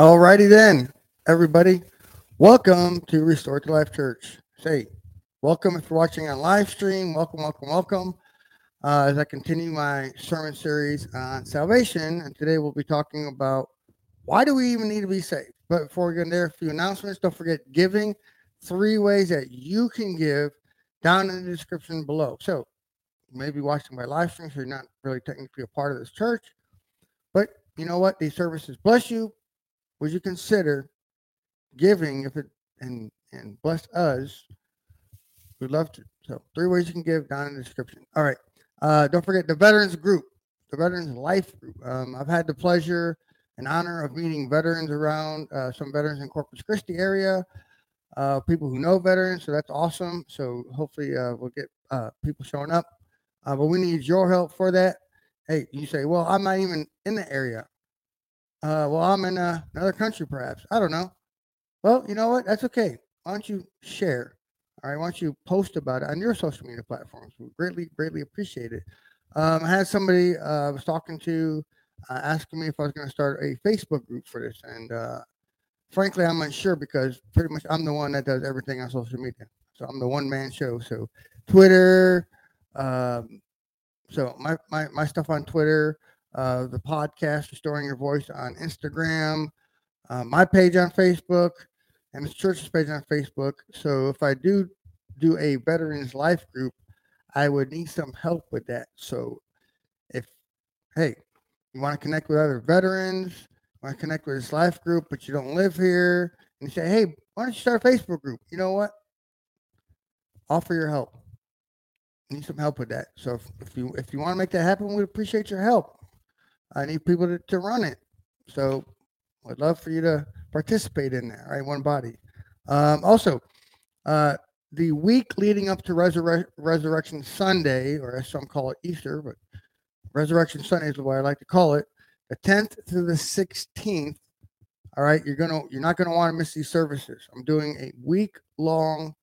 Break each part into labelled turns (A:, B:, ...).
A: Alrighty then, everybody. Welcome to Restore to Life Church. Say, welcome if you're watching on live stream. Welcome, welcome, welcome. Uh, as I continue my sermon series on salvation, and today we'll be talking about why do we even need to be saved. But before we get there, a few announcements. Don't forget giving. Three ways that you can give down in the description below. So maybe watching my live stream, so you're not really technically a part of this church. But you know what? These services bless you. Would you consider giving if it and and bless us? We'd love to. So three ways you can give down in the description. All right. Uh, don't forget the veterans group, the veterans life group. Um, I've had the pleasure and honor of meeting veterans around uh, some veterans in Corpus Christi area, uh, people who know veterans. So that's awesome. So hopefully uh, we'll get uh, people showing up. Uh, but we need your help for that. Hey, you say, well, I'm not even in the area. Uh, well, I'm in uh, another country, perhaps. I don't know. Well, you know what? That's okay. Why don't you share? All right. Why don't you post about it on your social media platforms? We greatly, greatly appreciate it. Um, I had somebody uh, I was talking to uh, asking me if I was going to start a Facebook group for this. And uh, frankly, I'm unsure because pretty much I'm the one that does everything on social media. So I'm the one man show. So Twitter, um, so my, my, my stuff on Twitter, uh, the podcast, Restoring Your Voice on Instagram, uh, my page on Facebook, and the church's page on Facebook. So if I do do a veterans life group, I would need some help with that. So if, hey, you want to connect with other veterans, want to connect with this life group, but you don't live here, and you say, hey, why don't you start a Facebook group? You know what? Offer your help. Need some help with that. So if, if you if you want to make that happen, we appreciate your help. I need people to, to run it. So I'd love for you to participate in that. Right, one body. Um, also, uh, the week leading up to Resurre- Resurrection Sunday, or as some call it Easter, but Resurrection Sunday is the way I like to call it. The 10th to the 16th. All right, you're gonna you're not gonna want to miss these services. I'm doing a week long,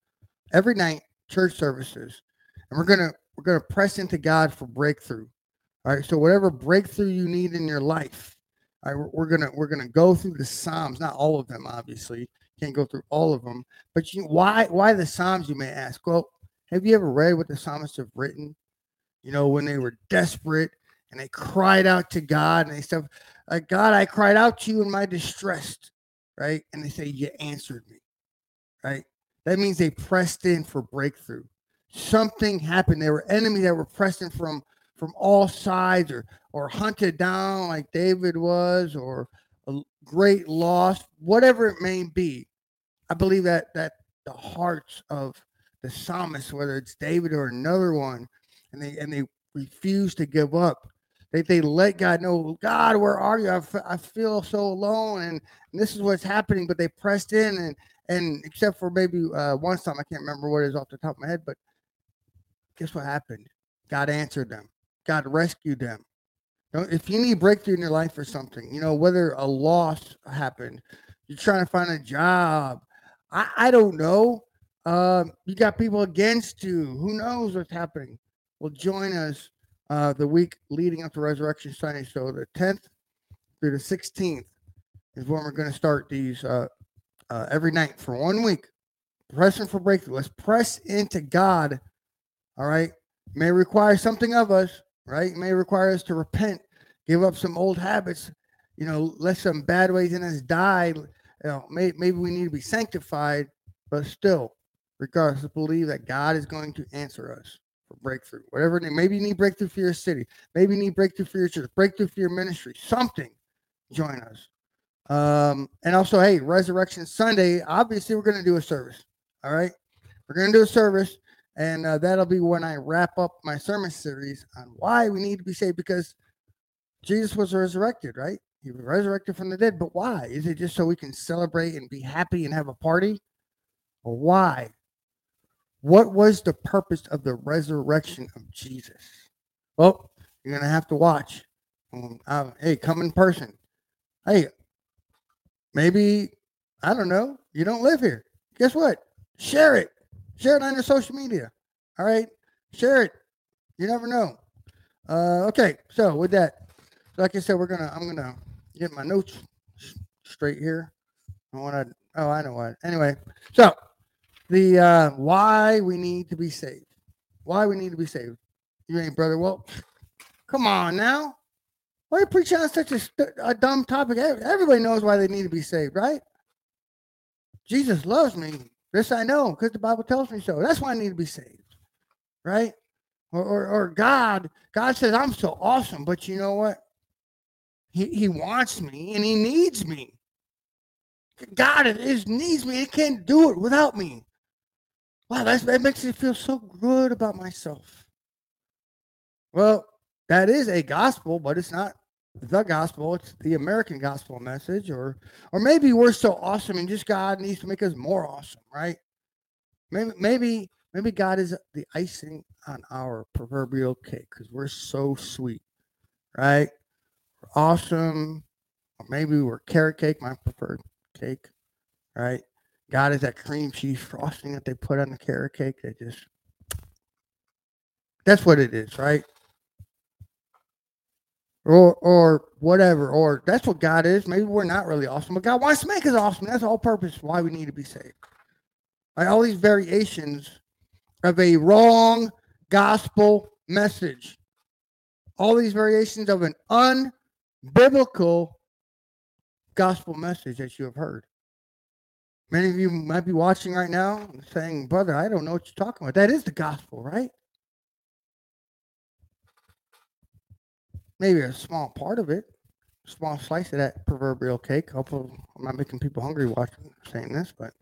A: every night church services, and we're gonna we're gonna press into God for breakthrough. All right. So whatever breakthrough you need in your life, all right, we're gonna we're gonna go through the Psalms, not all of them, obviously. Can't go through all of them. But you why why the Psalms, you may ask? Well, have you ever read what the psalmists have written? You know, when they were desperate and they cried out to God and they said, like, God, I cried out to you in my distress, right? And they say, You answered me, right? That means they pressed in for breakthrough. Something happened. There were enemies that were pressing from from all sides or or hunted down like David was or a great loss, whatever it may be. I believe that that the hearts of the psalmist, whether it's David or another one, and they and they refuse to give up. They, they let God know, God, where are you? I, f- I feel so alone, and, and this is what's happening. But they pressed in, and and except for maybe uh, one time, I can't remember what it is off the top of my head, but guess what happened? God answered them. God rescued them. if you need breakthrough in your life or something, you know, whether a loss happened, you're trying to find a job, I, I don't know. Um, you got people against you. Who knows what's happening? Well, join us uh, the week leading up to Resurrection Sunday. So the 10th through the 16th is when we're going to start these uh, uh, every night for one week. Pressing for breakthrough. Let's press into God. All right. May require something of us, right? It may require us to repent, give up some old habits, you know, let some bad ways in us die. You know, may, maybe we need to be sanctified, but still, regardless, believe that God is going to answer us for breakthrough. Whatever maybe you need breakthrough for your city, maybe you need breakthrough for your church, breakthrough for your ministry, something. Join us. Um, and also, hey, Resurrection Sunday, obviously, we're going to do a service. All right. We're going to do a service. And uh, that'll be when I wrap up my sermon series on why we need to be saved because Jesus was resurrected, right? He was resurrected from the dead. But why? Is it just so we can celebrate and be happy and have a party? Or why? What was the purpose of the resurrection of Jesus? Well, you're going to have to watch. Um, uh, hey, come in person. Hey, maybe, I don't know, you don't live here. Guess what? Share it. Share it on your social media. All right. Share it. You never know. Uh, okay. So with that, like I said, we're gonna I'm gonna get my notes straight here. I want to. Oh, I know what. Anyway, so the uh, why we need to be saved. Why we need to be saved. You ain't brother. Well, come on now. Why are you preaching on such a, a dumb topic? Everybody knows why they need to be saved, right? Jesus loves me. This I know because the Bible tells me so. That's why I need to be saved, right? Or, or, or God, God says I'm so awesome, but you know what? He, he wants me and he needs me. God is needs me. He can't do it without me. Wow, that makes me feel so good about myself. Well, that is a gospel, but it's not the gospel. It's the American gospel message, or or maybe we're so awesome and just God needs to make us more awesome, right? Maybe maybe maybe God is the icing on our proverbial cake because we're so sweet, right? We're awesome, or maybe we're carrot cake, my preferred cake, right? God is that cream cheese frosting that they put on the carrot cake. They just that's what it is, right? Or or whatever, or that's what God is. Maybe we're not really awesome, but God wants to make us awesome. That's whole purpose why we need to be saved. Like all these variations of a wrong gospel message, all these variations of an unbiblical gospel message that you have heard. Many of you might be watching right now saying, Brother, I don't know what you're talking about. That is the gospel, right? Maybe a small part of it, small slice of that proverbial cake. Hopefully, I'm not making people hungry watching saying this, but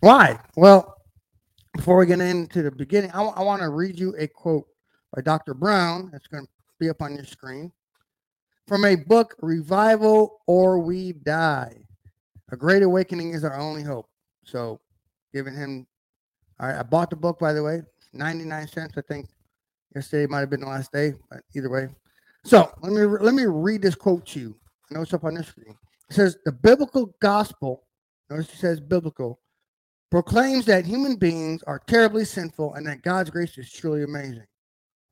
A: why? Well, before we get into the beginning, I, I want to read you a quote by Dr. Brown. That's going to be up on your screen from a book, Revival or We Die. A Great Awakening is our only hope. So, giving him, I, I bought the book, by the way, 99 cents. I think yesterday might have been the last day, but either way, so let me let me read this quote to you. It's up on the screen. It says the biblical gospel, notice it says biblical, proclaims that human beings are terribly sinful and that God's grace is truly amazing.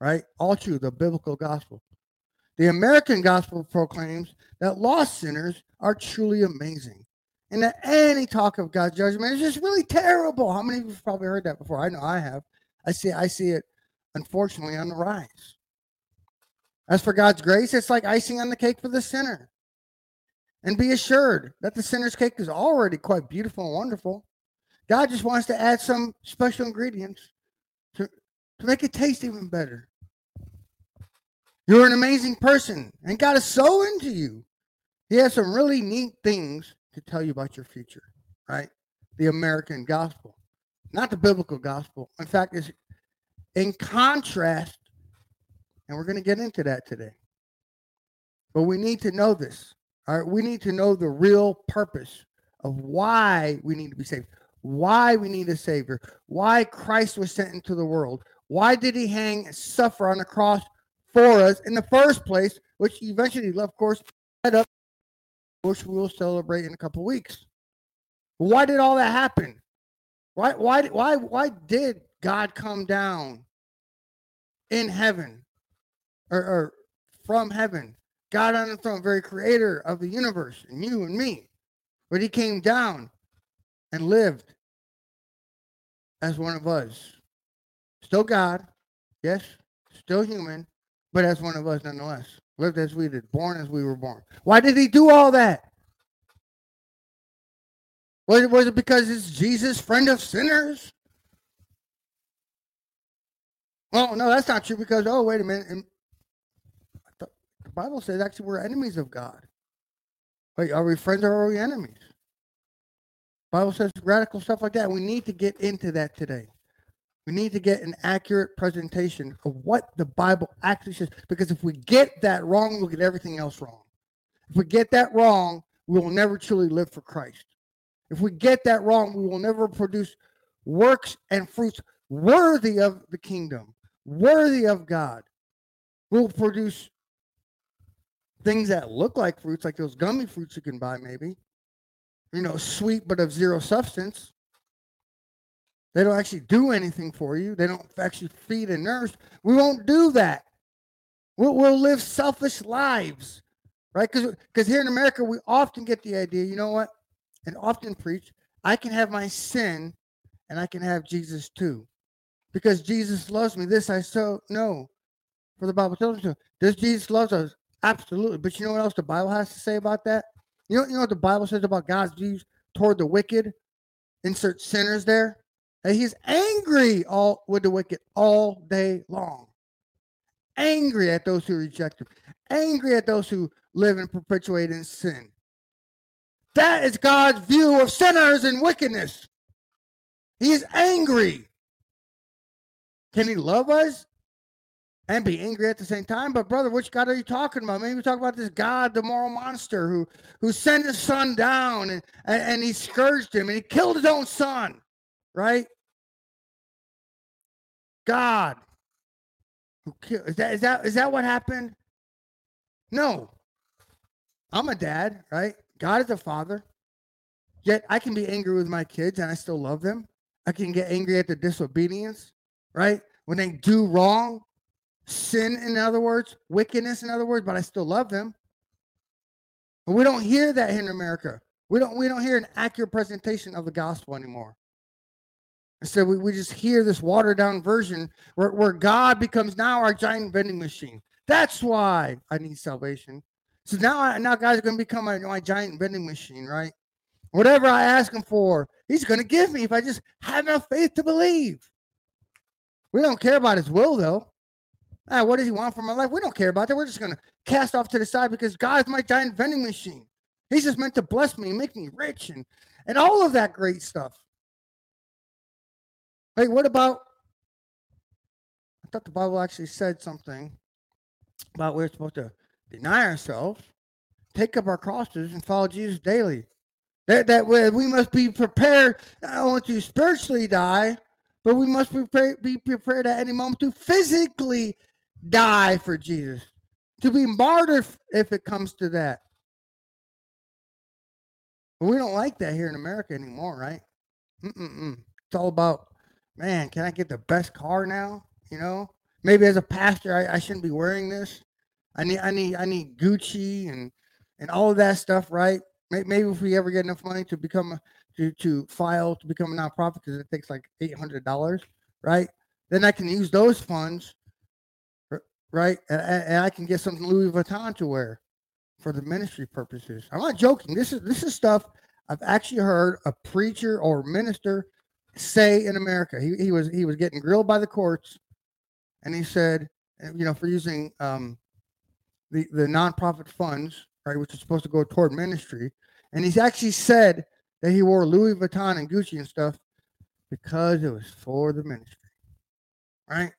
A: Right? All true, the biblical gospel. The American gospel proclaims that lost sinners are truly amazing. And that any talk of God's judgment is just really terrible. How many of you have probably heard that before? I know I have. I see I see it unfortunately on the rise. As for God's grace, it's like icing on the cake for the sinner. And be assured that the sinner's cake is already quite beautiful and wonderful. God just wants to add some special ingredients to, to make it taste even better. You're an amazing person, and God is so into you. He has some really neat things to tell you about your future, right? The American gospel, not the biblical gospel. In fact, it's in contrast and we're going to get into that today. But we need to know this. All right. We need to know the real purpose of why we need to be saved, why we need a Savior, why Christ was sent into the world. Why did he hang and suffer on the cross for us in the first place, which eventually, of course, led up, which we will celebrate in a couple weeks. Why did all that happen? Why, why, why, why did God come down in heaven or, or from heaven, God on the throne, very creator of the universe, and you and me. But he came down and lived as one of us. Still God, yes, still human, but as one of us nonetheless. Lived as we did, born as we were born. Why did he do all that? Was it, was it because it's Jesus, friend of sinners? Well, no, that's not true because, oh, wait a minute. Bible says actually we're enemies of God. Wait, are we friends or are we enemies? Bible says radical stuff like that. We need to get into that today. We need to get an accurate presentation of what the Bible actually says. Because if we get that wrong, we'll get everything else wrong. If we get that wrong, we will never truly live for Christ. If we get that wrong, we will never produce works and fruits worthy of the kingdom, worthy of God. We'll produce things that look like fruits, like those gummy fruits you can buy, maybe, you know, sweet but of zero substance. They don't actually do anything for you. They don't actually feed and nourish. We won't do that. We'll, we'll live selfish lives right? Because because here in America, we often get the idea, you know what, and often preach, I can have my sin and I can have Jesus too. Because Jesus loves me. This I so know. For the Bible tells us. Does Jesus love us? Absolutely. But you know what else the Bible has to say about that? You know, you know what the Bible says about God's views toward the wicked? Insert sinners there. And he's angry all with the wicked all day long. Angry at those who reject him. Angry at those who live and perpetuate in sin. That is God's view of sinners and wickedness. He is angry. Can he love us and be angry at the same time? But brother, which God are you talking about? Maybe we talk about this God, the moral monster, who who sent his son down and, and, and he scourged him and he killed his own son, right? God. Who killed is that is that is that what happened? No. I'm a dad, right? God is a father. Yet I can be angry with my kids and I still love them. I can get angry at the disobedience, right? When they do wrong, sin, in other words, wickedness, in other words, but I still love them. We don't hear that here in America. We don't we don't hear an accurate presentation of the gospel anymore. Instead, we, we just hear this watered down version where, where God becomes now our giant vending machine. That's why I need salvation. So now, I, now God's going to become my, my giant vending machine, right? Whatever I ask Him for, He's going to give me if I just have enough faith to believe. We don't care about His will, though. Ah, what does He want for my life? We don't care about that. We're just going to cast off to the side because God's my giant vending machine. He's just meant to bless me, make me rich, and and all of that great stuff. Hey, what about? I thought the Bible actually said something about we're supposed to deny ourselves, take up our crosses, and follow Jesus daily. That that way we must be prepared not only to spiritually die, but we must prepare, be prepared at any moment to physically die for Jesus, to be martyred if it comes to that. But we don't like that here in America anymore, right? Mm-mm-mm. It's all about, man, can I get the best car now? You know, maybe as a pastor, I, I shouldn't be wearing this. I need, I need, I need Gucci and and all of that stuff, right? Maybe if we ever get enough money to become a, to to file to become a nonprofit because it takes like eight hundred dollars, right? Then I can use those funds, right? And, and I can get some Louis Vuitton to wear for the ministry purposes. I'm not joking. This is this is stuff I've actually heard a preacher or minister say in America. He, he was he was getting grilled by the courts, and he said, you know, for using um, the the nonprofit funds, right, which is supposed to go toward ministry, and he's actually said that he wore Louis Vuitton and Gucci and stuff because it was for the ministry, right?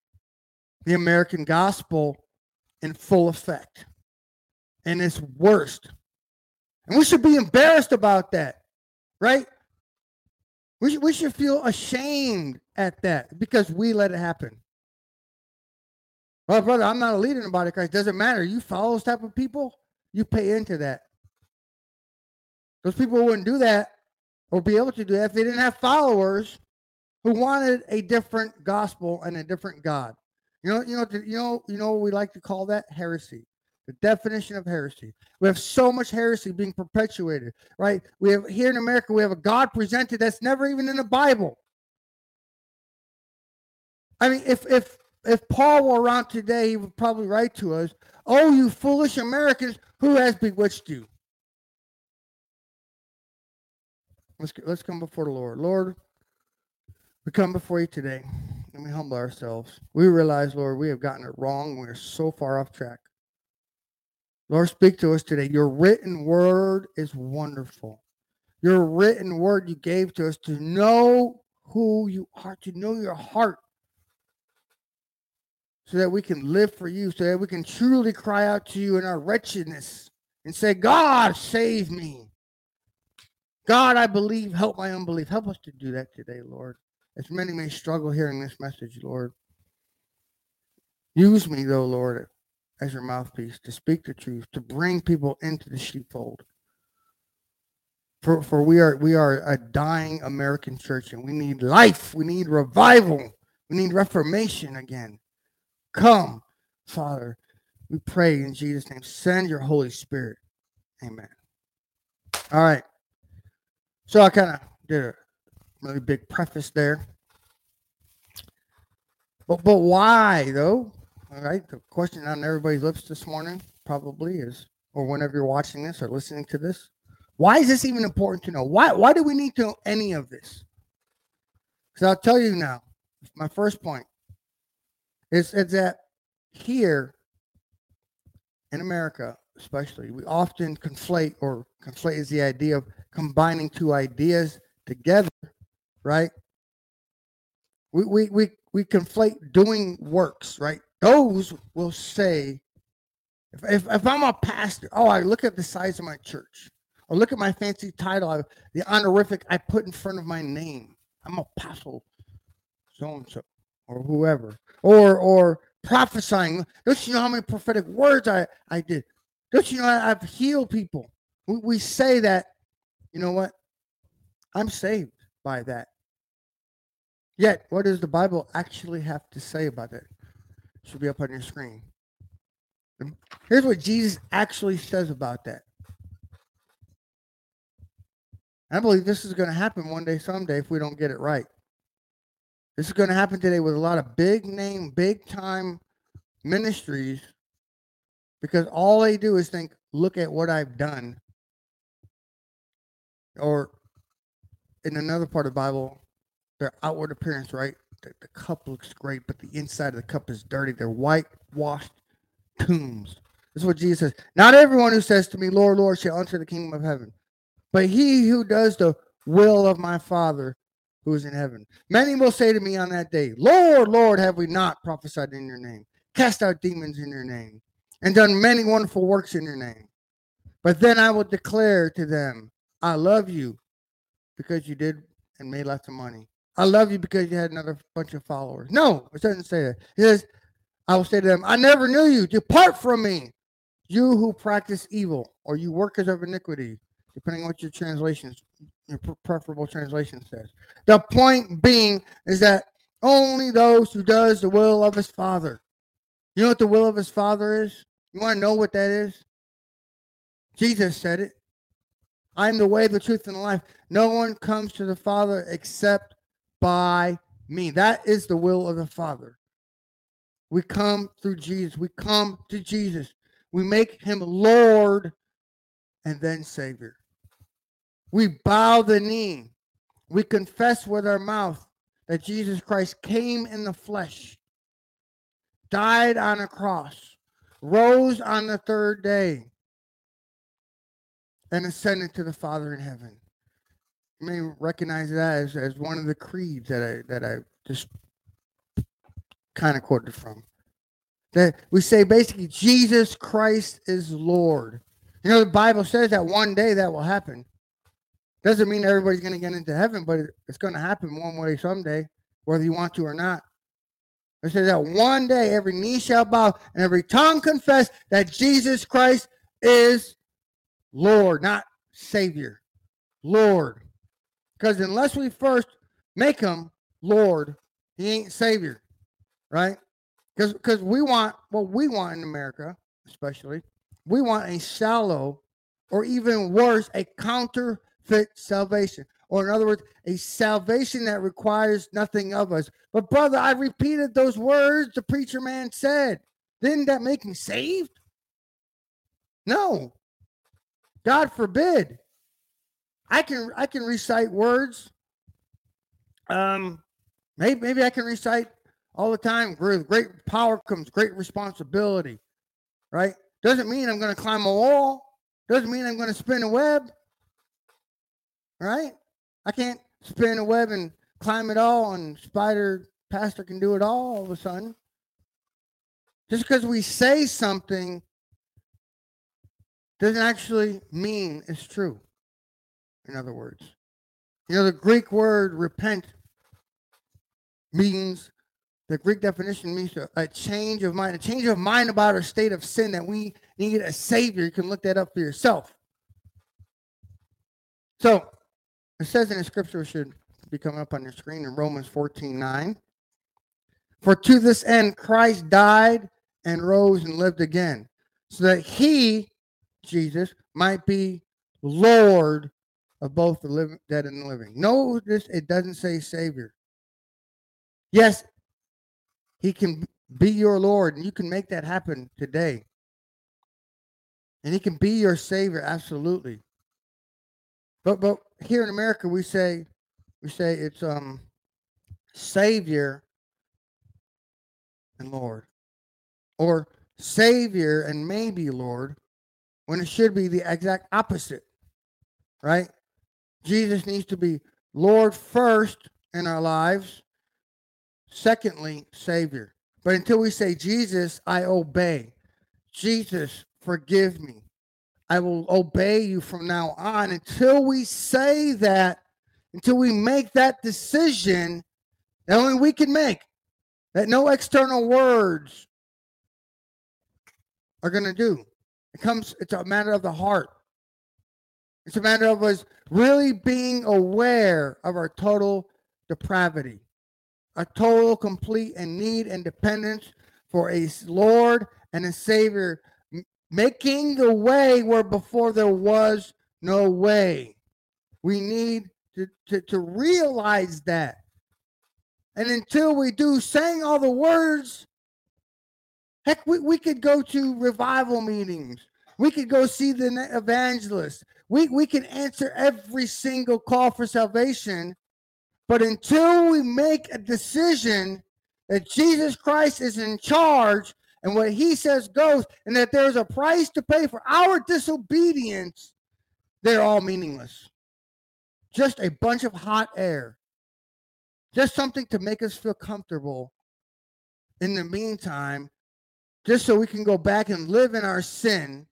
A: The American gospel in full effect, and it's worst, and we should be embarrassed about that, right? We should, we should feel ashamed at that because we let it happen. Well, brother, I'm not a leader in the body of Christ. Doesn't matter. You follow those type of people, you pay into that. Those people wouldn't do that or be able to do that if they didn't have followers who wanted a different gospel and a different God. You know, you know, you know, you know what we like to call that heresy. The definition of heresy. We have so much heresy being perpetuated, right? We have here in America, we have a God presented that's never even in the Bible. I mean, if if if Paul were around today, he would probably write to us, Oh, you foolish Americans, who has bewitched you? Let's, let's come before the Lord. Lord, we come before you today and we humble ourselves. We realize, Lord, we have gotten it wrong. We're so far off track. Lord, speak to us today. Your written word is wonderful. Your written word you gave to us to know who you are, to know your heart, so that we can live for you, so that we can truly cry out to you in our wretchedness and say, God, save me. God, I believe, help my unbelief. Help us to do that today, Lord. As many may struggle hearing this message, Lord. Use me, though, Lord, as your mouthpiece to speak the truth, to bring people into the sheepfold. For, for we are we are a dying American church and we need life. We need revival. We need reformation again. Come, Father, we pray in Jesus' name. Send your Holy Spirit Amen. All right. So I kind of did a really big preface there. But but why though? All right. The question on everybody's lips this morning probably is, or whenever you're watching this or listening to this, why is this even important to know? Why why do we need to know any of this? Because I'll tell you now, my first point is, is that here in America, especially, we often conflate or conflate is the idea of combining two ideas together, right? We we we we conflate doing works, right? Those will say, if, if, if I'm a pastor, oh, I look at the size of my church, or look at my fancy title, the honorific I put in front of my name. I'm apostle, so and so, or whoever, or or prophesying. Don't you know how many prophetic words I I did? Don't you know I, have healed people? We, we say that. You know what? I'm saved by that. Yet, what does the Bible actually have to say about it? should be up on your screen. Here's what Jesus actually says about that. I believe this is going to happen one day, someday, if we don't get it right. This is going to happen today with a lot of big name, big time ministries because all they do is think, look at what I've done. Or in another part of the Bible, their outward appearance, right? The, the cup looks great, but the inside of the cup is dirty. They're whitewashed tombs. This is what Jesus says. Not everyone who says to me, Lord, Lord, shall enter the kingdom of heaven, but he who does the will of my Father who is in heaven. Many will say to me on that day, Lord, Lord, have we not prophesied in your name, cast out demons in your name, and done many wonderful works in your name? But then I will declare to them, I love you because you did and made lots of money. I love you because you had another bunch of followers. No, it doesn't say that. It says, I will say to them, I never knew you. Depart from me, you who practice evil, or you workers of iniquity, depending on what your translations, your preferable translation says. The point being is that only those who does the will of his father. You know what the will of his father is? You want to know what that is? Jesus said it. I am the way, the truth, and the life. No one comes to the Father except by me. That is the will of the Father. We come through Jesus. We come to Jesus. We make him Lord and then Savior. We bow the knee. We confess with our mouth that Jesus Christ came in the flesh, died on a cross, rose on the third day, and ascended to the Father in heaven. May recognize that as, as one of the creeds that I that I just kind of quoted from. That we say basically Jesus Christ is Lord. You know, the Bible says that one day that will happen. Doesn't mean everybody's going to get into heaven, but it's going to happen one way someday, whether you want to or not. It says that one day every knee shall bow and every tongue confess that Jesus Christ is Lord, not Savior. Lord. Because unless we first make him Lord, he ain't Savior, right? Because because we want what we want in America, especially, we want a shallow, or even worse, a counterfeit salvation. Or in other words, a salvation that requires nothing of us. But brother, I repeated those words the preacher man said. Didn't that make me saved? No. God forbid. I can I can recite words. Um, maybe maybe I can recite all the time. With great power comes great responsibility, right? Doesn't mean I'm going to climb a wall. Doesn't mean I'm going to spin a web, right? I can't spin a web and climb it all, and spider pastor can do it all. All of a sudden, just because we say something doesn't actually mean it's true. In other words, you know, the Greek word repent means the Greek definition means a, a, change of mind, a change of mind about our state of sin that we need a savior. You can look that up for yourself. So it says in the scripture, should be coming up on your screen in Romans 14 9. For to this end Christ died and rose and lived again, so that he Jesus, might be Lord of both the living, dead and the living. No, this it doesn't say Savior. Yes, He can be your Lord, and you can make that happen today. And He can be your Savior, absolutely. But but here in America, we say we say it's um Savior and Lord, or Savior and maybe Lord, when it should be the exact opposite, right? Jesus needs to be Lord first in our lives, secondly, Savior. But until we say, Jesus, I obey, Jesus, forgive me, I will obey you from now on, until we say that, until we make that decision that only we can make, that no external words are going to do. It comes, it's a matter of the heart. It's a matter of us really being aware of our total depravity, a total, complete, and need and dependence for a Lord and a Savior, making the way where before there was no way. We need to, to, to realize that. And until we do, saying all the words, heck, we, we could go to revival meetings. We could go see the evangelist. We, we can answer every single call for salvation. But until we make a decision that Jesus Christ is in charge and what he says goes, and that there's a price to pay for our disobedience, they're all meaningless. Just a bunch of hot air. Just something to make us feel comfortable in the meantime, just so we can go back and live in our sin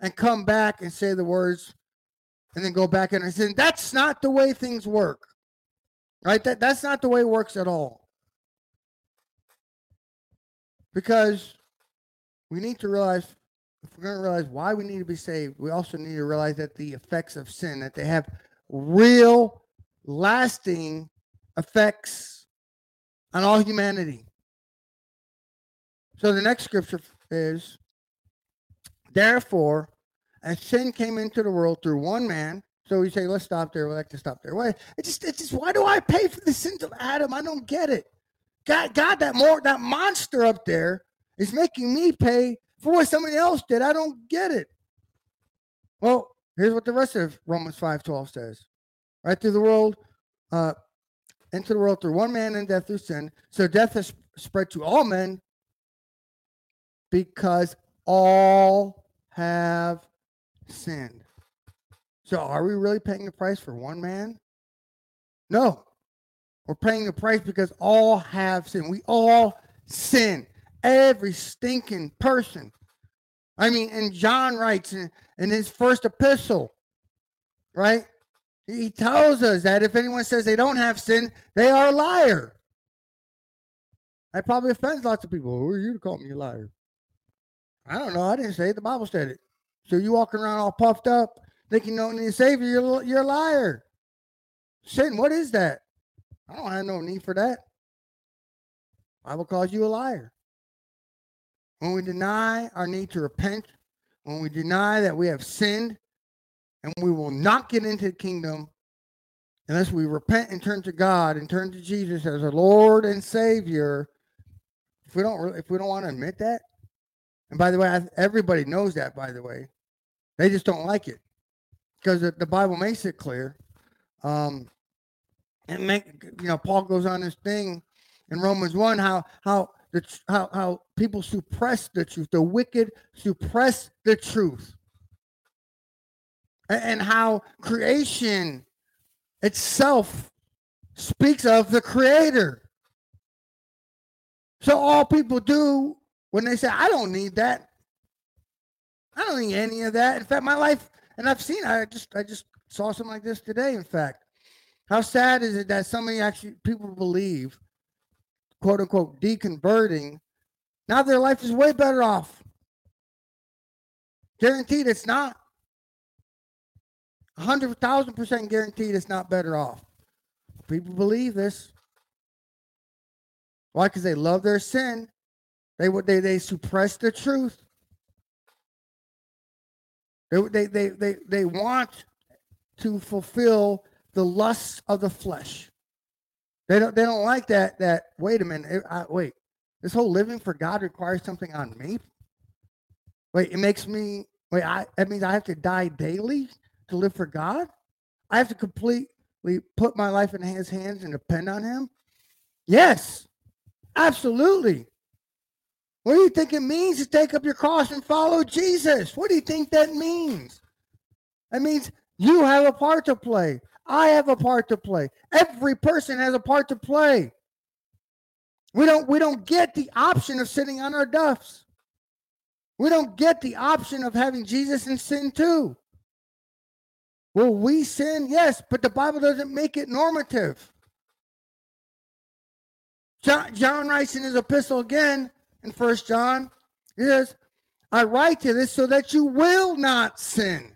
A: and come back and say the words and then go back in our sin. That's not the way things work. Right? That, that's not the way it works at all. Because we need to realize if we're going to realize why we need to be saved, we also need to realize that the effects of sin, that they have real, lasting effects on all humanity. So the next scripture is Therefore, as sin came into the world through one man, so we say, let's stop there. We like to stop there. Why? It's just, it's just, why do I pay for the sins of Adam? I don't get it. God, God, that more, that monster up there is making me pay for what somebody else did. I don't get it. Well, here's what the rest of Romans 5:12 says. Right through the world, uh, into the world through one man and death through sin. So death has spread to all men because all have sinned. So are we really paying the price for one man? No. We're paying the price because all have sinned. We all sin. Every stinking person. I mean, and John writes in, in his first epistle, right? He tells us that if anyone says they don't have sin, they are a liar. That probably offends lots of people. Who are you to call me a liar? I don't know. I didn't say it. The Bible said it. So you walking around all puffed up, thinking you don't need a savior, you're, you're a liar. Sin, what is that? I don't have no need for that. Bible calls you a liar. When we deny our need to repent, when we deny that we have sinned, and we will not get into the kingdom unless we repent and turn to God and turn to Jesus as our Lord and Savior. If we don't, if we don't want to admit that, and by the way, everybody knows that. By the way, they just don't like it because the Bible makes it clear. Um, and make you know, Paul goes on this thing in Romans one how how the how how people suppress the truth, the wicked suppress the truth, and, and how creation itself speaks of the Creator. So all people do when they say, I don't need that. I don't need any of that. In fact, my life, and I've seen, I just, I just saw something like this today. In fact, how sad is it that so many actually people believe, quote unquote, deconverting? Now their life is way better off. Guaranteed, it's not. hundred thousand percent guaranteed, it's not better off. People believe this. Why? Because they love their sin they would they they suppress the truth. They, they, they, they, want to fulfill the lusts of the flesh. They don't, they don't like that, that, wait a minute, I, wait, this whole living for God requires something on me? Wait, it makes me, wait, I, that means I have to die daily to live for God? I have to completely put my life in his hands and depend on him? Yes, absolutely. What do you think it means to take up your cross and follow Jesus? What do you think that means? That means you have a part to play. I have a part to play. Every person has a part to play. We don't we don't get the option of sitting on our duffs. We don't get the option of having Jesus in sin too. Will we sin? Yes, but the Bible doesn't make it normative. John, John writes in his epistle again in First John, he says, I write to this so that you will not sin.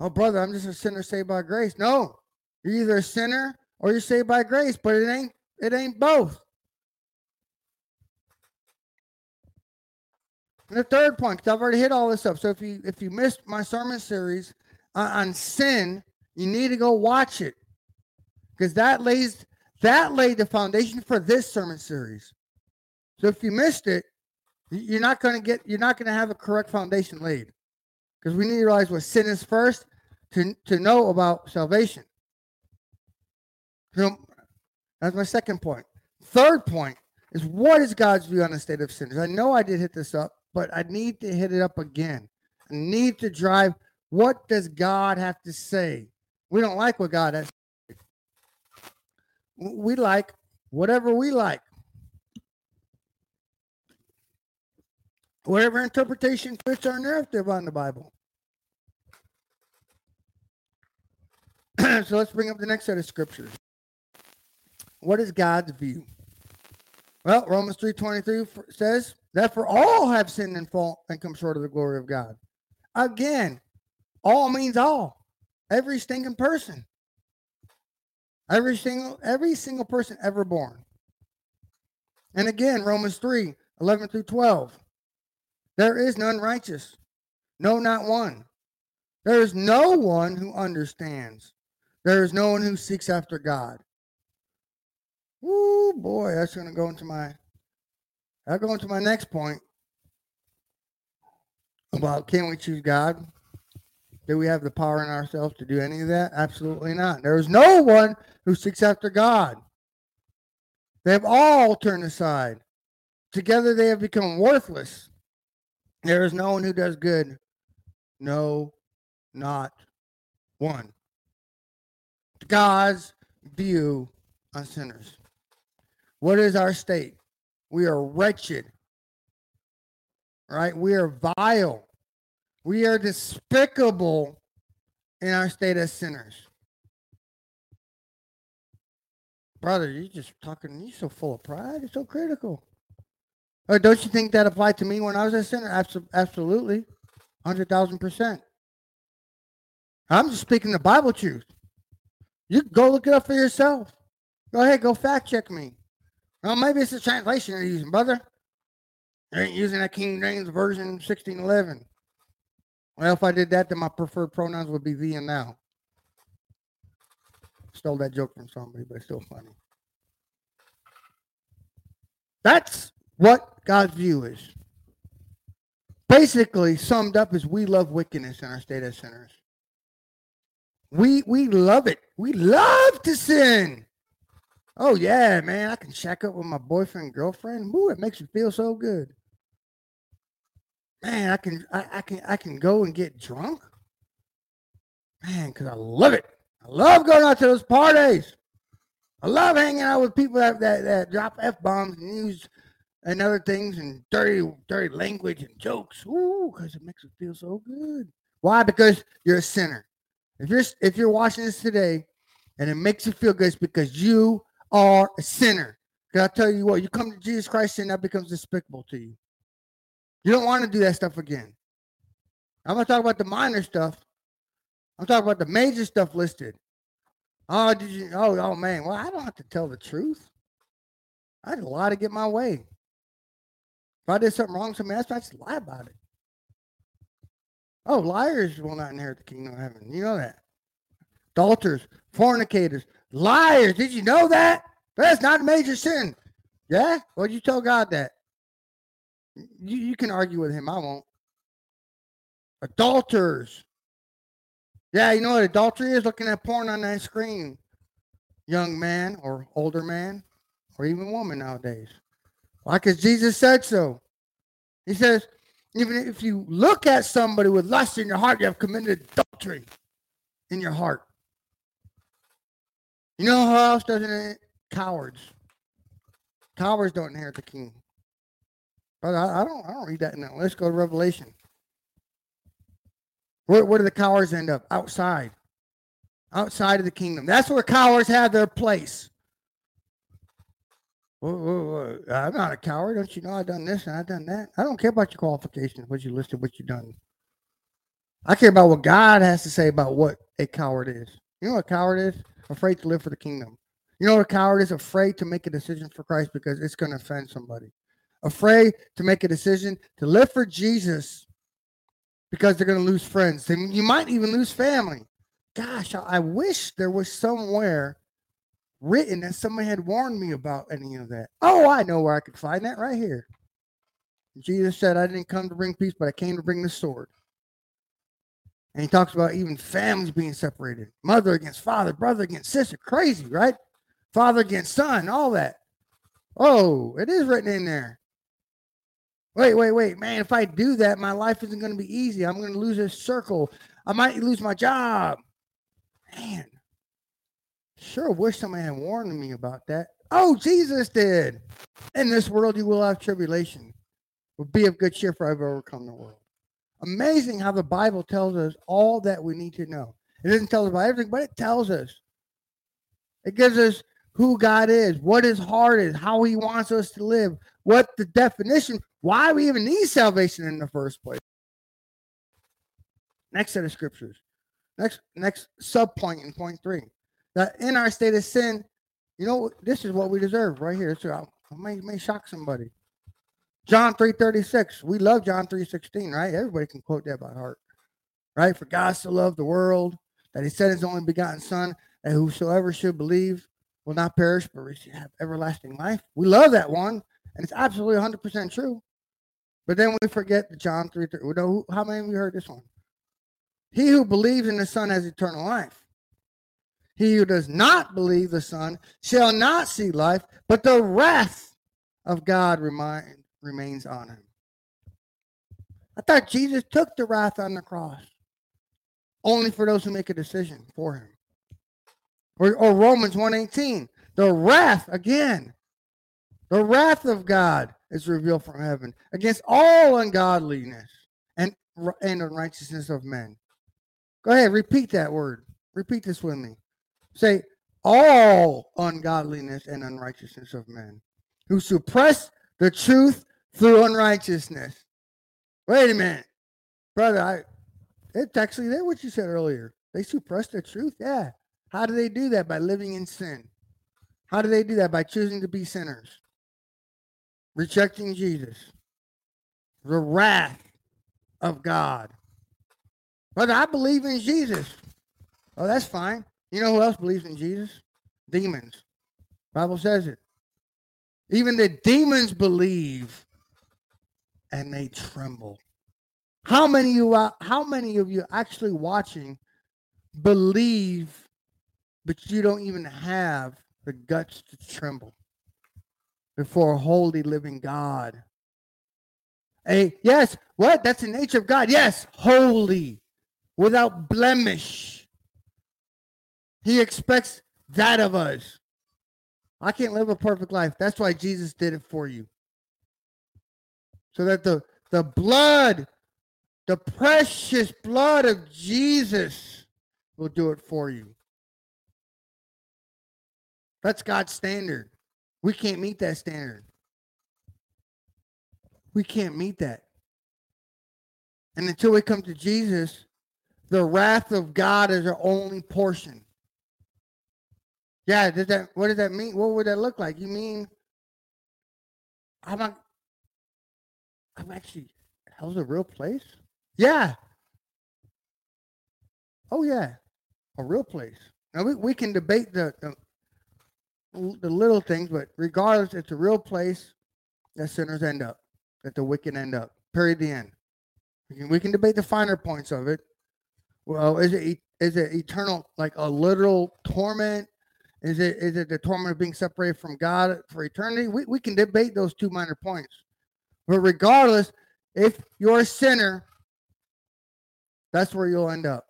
A: Oh, brother, I'm just a sinner saved by grace. No, you're either a sinner or you're saved by grace, but it ain't it ain't both. And the third point, because I've already hit all this up. So if you if you missed my sermon series on, on sin, you need to go watch it because that lays that laid the foundation for this sermon series. So if you missed it, you're not going to get you're not going to have a correct foundation laid because we need to realize what sin is first to, to know about salvation. So that's my second point. Third point is what is God's view on the state of sinners? I know I did hit this up, but I need to hit it up again. I need to drive what does God have to say? We don't like what God has. We like whatever we like. Whatever interpretation fits our narrative on the Bible. so let's bring up the next set of scriptures. What is God's view? Well, Romans 3:23 says that for all have sinned and fall and come short of the glory of God. Again, all means all. Every stinking person. Every single every single person ever born. And again, Romans 3, 11 through 12. There is none righteous. No, not one. There is no one who understands. There is no one who seeks after God. Oh boy, that's going to go into my. I'll go into my next point about can we choose God? Do we have the power in ourselves to do any of that? Absolutely not. There is no one who seeks after God. They have all turned aside. Together they have become worthless. There is no one who does good. No, not one. God's view on sinners. What is our state? We are wretched, right? We are vile. We are despicable in our state as sinners. Brother, you're just talking, you're so full of pride. You're so critical. Or don't you think that applied to me when I was a sinner? Absolutely. 100,000%. I'm just speaking the Bible truth. You go look it up for yourself. Go ahead, go fact check me. Well, maybe it's the translation you're using, brother. You ain't using that King James Version 1611. Well, if I did that, then my preferred pronouns would be thee and thou. Stole that joke from somebody, but it's still funny. That's what God's view is. Basically, summed up is we love wickedness in our state as sinners. We we love it. We love to sin. Oh yeah, man, I can shack up with my boyfriend, girlfriend. Ooh, it makes me feel so good. Man, I can I, I can I can go and get drunk. Man, because I love it. I love going out to those parties. I love hanging out with people that that, that drop f bombs and use and other things and dirty dirty language and jokes. Ooh, because it makes me feel so good. Why? Because you're a sinner. If you're if you're watching this today and it makes you feel good, it's because you are a sinner. Because I tell you what, you come to Jesus Christ and that becomes despicable to you. You don't want to do that stuff again. I'm gonna talk about the minor stuff. I'm talking about the major stuff listed. Oh, did you? Oh, oh man. Well, I don't have to tell the truth. I had a lie to get my way. If I did something wrong somebody else, I just lie about it. Oh, liars will not inherit the kingdom of heaven. You know that. Adulterers, fornicators, liars. Did you know that? That's not a major sin. Yeah? What'd you tell God that? You, you can argue with him. I won't. Adulterers. Yeah, you know what adultery is? Looking at porn on that screen. Young man or older man or even woman nowadays. Why? Because Jesus said so. He says, even if you look at somebody with lust in your heart, you have committed adultery in your heart. You know how else doesn't it? Cowards. Cowards don't inherit the kingdom. But I, I, don't I don't read that now. Let's go to Revelation. Where, where do the cowards end up? Outside. Outside of the kingdom. That's where cowards have their place. I'm not a coward. Don't you know I've done this and I've done that? I don't care about your qualifications, what you listed, what you've done. I care about what God has to say about what a coward is. You know what a coward is? Afraid to live for the kingdom. You know what a coward is? Afraid to make a decision for Christ because it's going to offend somebody. Afraid to make a decision to live for Jesus because they're going to lose friends. And you might even lose family. Gosh, I wish there was somewhere written that somebody had warned me about any of that. Oh, I know where I could find that right here. Jesus said, I didn't come to bring peace, but I came to bring the sword. And he talks about even families being separated mother against father, brother against sister. Crazy, right? Father against son, all that. Oh, it is written in there. Wait, wait, wait, man. If I do that, my life isn't going to be easy. I'm going to lose this circle. I might lose my job. Man, Sure wish somebody had warned me about that. Oh, Jesus did. In this world, you will have tribulation. But be of good cheer, for I've overcome the world. Amazing how the Bible tells us all that we need to know. It doesn't tell us about everything, but it tells us. It gives us who God is, what his heart is, how he wants us to live, what the definition, why we even need salvation in the first place. Next set of scriptures. Next next sub point in point three that in our state of sin, you know, this is what we deserve right here. So I uh, may, may shock somebody. John 3:36. We love John 3:16, right? Everybody can quote that by heart. Right? For God so loved the world that he sent his only begotten son, that whosoever should believe will not perish but have everlasting life. We love that one, and it's absolutely 100% true. But then we forget the John 3. 3 how many of you heard this one? He who believes in the Son has eternal life. He who does not believe the Son shall not see life, but the wrath of God remind, remains on him. I thought Jesus took the wrath on the cross only for those who make a decision for him. Or, or Romans 118, the wrath again, the wrath of God is revealed from heaven against all ungodliness and, and unrighteousness of men. Go ahead, repeat that word. Repeat this with me. Say, all ungodliness and unrighteousness of men who suppress the truth through unrighteousness. Wait a minute, brother. I it's actually there what you said earlier. They suppress the truth. Yeah. How do they do that? By living in sin. How do they do that? By choosing to be sinners, rejecting Jesus, the wrath of God. Brother, I believe in Jesus. Oh, that's fine. You know who else believes in Jesus? Demons. Bible says it. Even the demons believe and they tremble. How many you are, how many of you actually watching believe but you don't even have the guts to tremble before a holy living God? A yes, what? That's the nature of God. Yes, holy, without blemish he expects that of us. I can't live a perfect life. That's why Jesus did it for you. So that the, the blood, the precious blood of Jesus will do it for you. That's God's standard. We can't meet that standard. We can't meet that. And until we come to Jesus, the wrath of God is our only portion. Yeah, does that what does that mean? What would that look like? You mean I'm I'm actually hell's a real place? Yeah. Oh yeah, a real place. Now we, we can debate the, the the little things, but regardless, it's a real place that sinners end up, that the wicked end up. Period. The end. We can, we can debate the finer points of it. Well, is it is it eternal, like a literal torment? Is it is it the torment of being separated from God for eternity? We, we can debate those two minor points. But regardless, if you're a sinner, that's where you'll end up.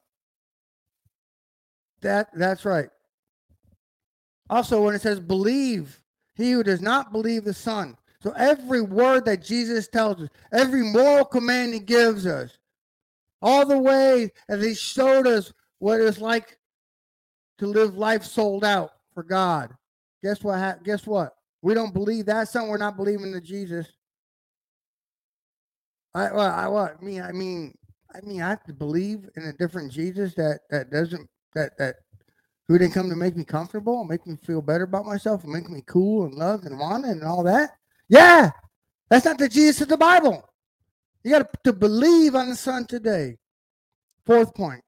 A: That that's right. Also, when it says believe, he who does not believe the Son. So every word that Jesus tells us, every moral command he gives us, all the way as he showed us what it's like to live life sold out for God. Guess what? Ha- guess what? We don't believe that. Son, we're not believing the Jesus. I, well, I what? Mean, I mean, I mean, I have to believe in a different Jesus that that doesn't that that who didn't come to make me comfortable, and make me feel better about myself, and make me cool and loved and wanted and all that. Yeah, that's not the Jesus of the Bible. You got to believe on the Son today. Fourth point: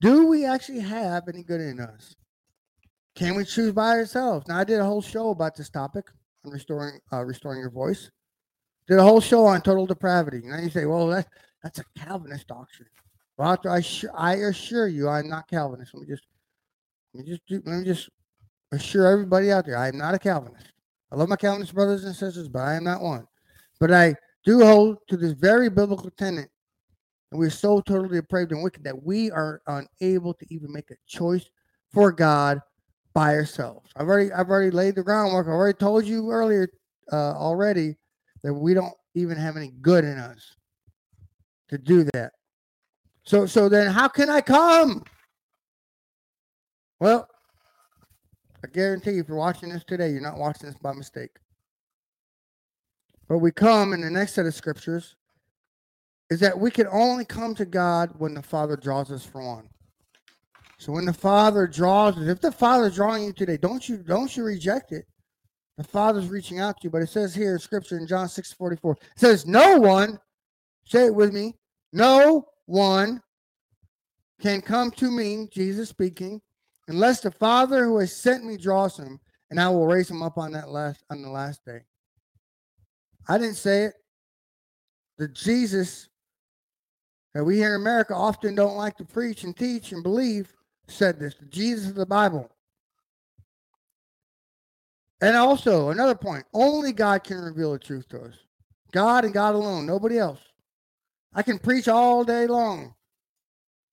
A: Do we actually have any good in us? Can we choose by ourselves? Now, I did a whole show about this topic on restoring uh, restoring your voice. Did a whole show on total depravity. Now you say, well, that's that's a Calvinist doctrine. Well, I, assure, I assure you, I'm not Calvinist. Let me just let me just do, let me just assure everybody out there, I am not a Calvinist. I love my Calvinist brothers and sisters, but I am not one. But I do hold to this very biblical tenet, and we're so totally depraved and wicked that we are unable to even make a choice for God by ourselves. I've already I've already laid the groundwork. I've already told you earlier uh, already that we don't even have any good in us to do that. So so then how can I come? Well, I guarantee you, if you're watching this today, you're not watching this by mistake. But we come in the next set of scriptures is that we can only come to God when the Father draws us from one. So when the Father draws if the Father's drawing you today, don't you don't you reject it. The Father's reaching out to you. But it says here in scripture in John 6 44, it says, No one, say it with me, no one can come to me, Jesus speaking, unless the Father who has sent me draws him, and I will raise him up on that last on the last day. I didn't say it. The Jesus that we here in America often don't like to preach and teach and believe said this. Jesus of the Bible. And also another point: only God can reveal the truth to us. God and God alone, nobody else. I can preach all day long,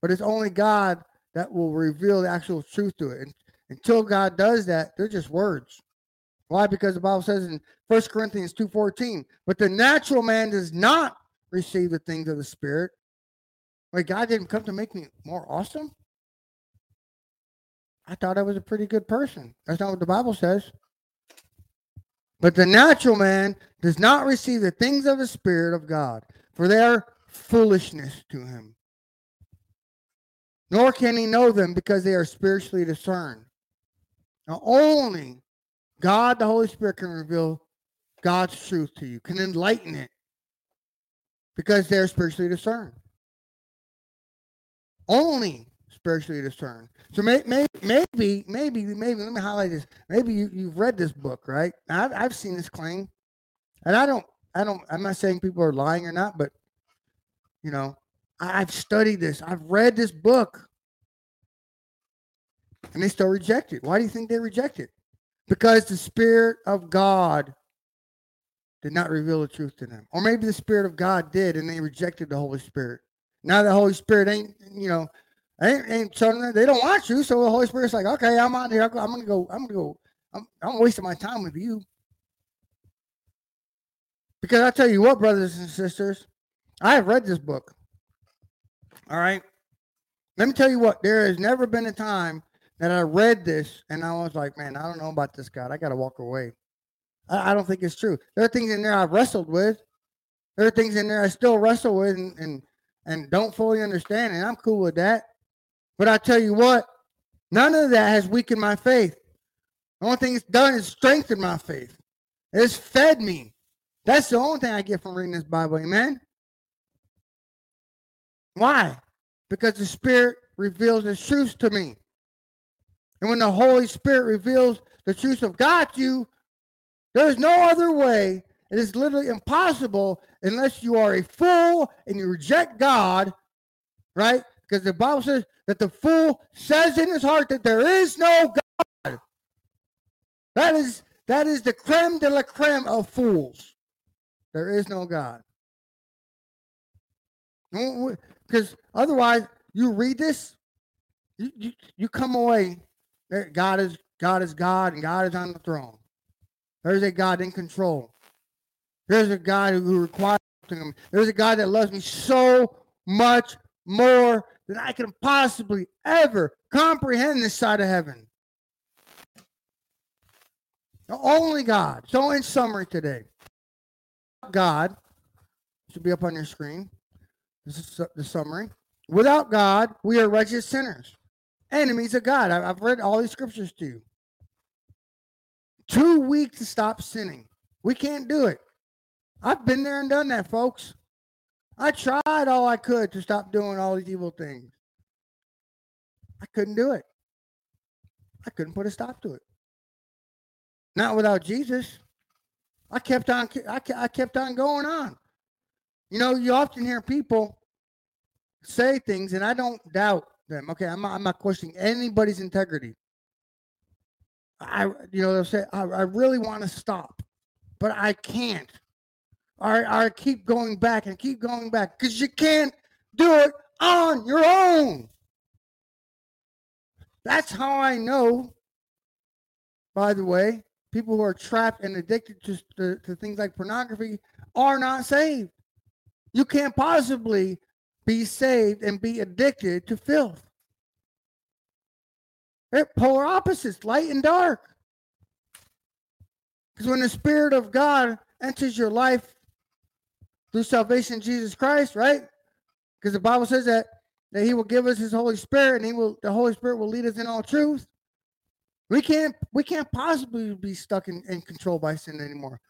A: but it's only God that will reveal the actual truth to it. And until God does that, they're just words. Why? Because the Bible says in 1 Corinthians 2:14, but the natural man does not receive the things of the spirit. Wait, God didn't come to make me more awesome? I thought I was a pretty good person. That's not what the Bible says. But the natural man does not receive the things of the Spirit of God, for they are foolishness to him nor can he know them because they are spiritually discerned. Now, only God, the Holy Spirit, can reveal God's truth to you, can enlighten it because they're spiritually discerned. Only spiritually discerned. So may, may, maybe, maybe, maybe, let me highlight this. Maybe you, you've read this book, right? I've, I've seen this claim. And I don't, I don't, I'm not saying people are lying or not, but, you know, I've studied this. I've read this book. And they still reject it. Why do you think they reject it? Because the Spirit of God did not reveal the truth to them. Or maybe the Spirit of God did and they rejected the Holy Spirit. Now the Holy Spirit ain't, you know, ain't, ain't them, they don't want you. So the Holy Spirit's like, okay, I'm out here. I'm gonna go, I'm gonna go, I'm, I'm wasting my time with you. Because I tell you what, brothers and sisters, I have read this book. All right. Let me tell you what, there has never been a time that I read this and I was like, man, I don't know about this God. I got to walk away. I, I, don't think it's true. There are things in there I've wrestled with. There are things in there I still wrestle with and, and, and don't fully understand. And I'm cool with that. But I tell you what, none of that has weakened my faith. The only thing it's done is strengthened my faith. It's fed me. That's the only thing I get from reading this Bible. Amen. Why? Because the Spirit reveals the truth to me. And when the Holy Spirit reveals the truth of God to you, there's no other way. It is literally impossible unless you are a fool and you reject God, right? Because the Bible says that the fool says in his heart that there is no God. That is that is the creme de la creme of fools. There is no God. Because otherwise, you read this, you, you, you come away. God is God is God and God is on the throne. There's a God in control. There's a God who requires something. There's a God that loves me so much more than I can possibly ever comprehend this side of heaven. The only God. So, in summary today, God should be up on your screen. This is the summary. Without God, we are wretched sinners, enemies of God. I've read all these scriptures to you. Too weak to stop sinning. We can't do it. I've been there and done that, folks. I tried all I could to stop doing all these evil things. I couldn't do it. I couldn't put a stop to it. Not without Jesus. I kept on I kept on going on. You know, you often hear people say things, and I don't doubt them. Okay, I'm not, I'm not questioning anybody's integrity. I, you know, they'll say, I, I really want to stop, but I can't. I, I keep going back and keep going back because you can't do it on your own. That's how I know, by the way, people who are trapped and addicted to, to, to things like pornography are not saved. You can't possibly be saved and be addicted to filth. They're polar opposites, light and dark. Because when the Spirit of God enters your life through salvation Jesus Christ, right? Because the Bible says that that He will give us His Holy Spirit, and He will the Holy Spirit will lead us in all truth. We can't we can't possibly be stuck in, in control by sin anymore.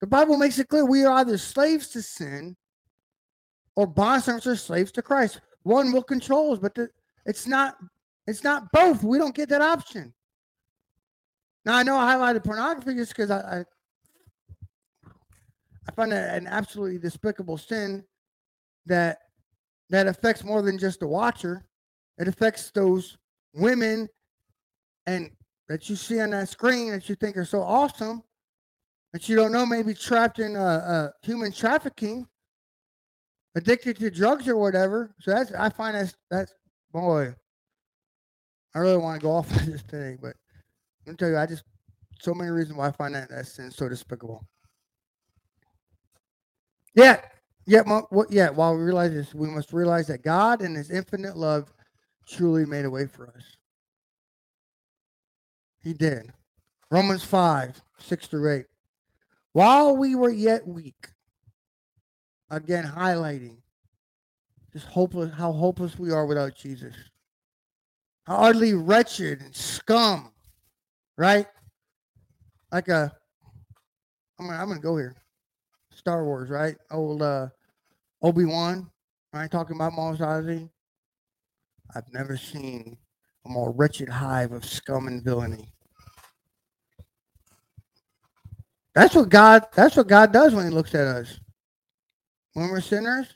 A: The Bible makes it clear we are either slaves to sin or bondservants or slaves to Christ. One will control us, but the, it's not it's not both. We don't get that option. Now I know I highlighted pornography just because I, I, I find that an absolutely despicable sin that that affects more than just the watcher. It affects those women and that you see on that screen that you think are so awesome that you don't know maybe trapped in uh, human trafficking, addicted to drugs or whatever. So that's I find that's that's boy. I really want to go off on this thing, but let me tell you, I just so many reasons why I find that that sin so despicable. Yeah, yeah, what? Yeah, while we realize this, we must realize that God, in His infinite love, truly made a way for us. He did. Romans five six through eight. While we were yet weak, again highlighting just hopeless how hopeless we are without Jesus. How utterly wretched and scum, right? Like a I'm gonna I'm gonna go here. Star Wars, right? Old uh Obi-Wan, right? Talking about Mos Eisley. I've never seen a more wretched hive of scum and villainy. That's what God that's what God does when he looks at us. When we're sinners,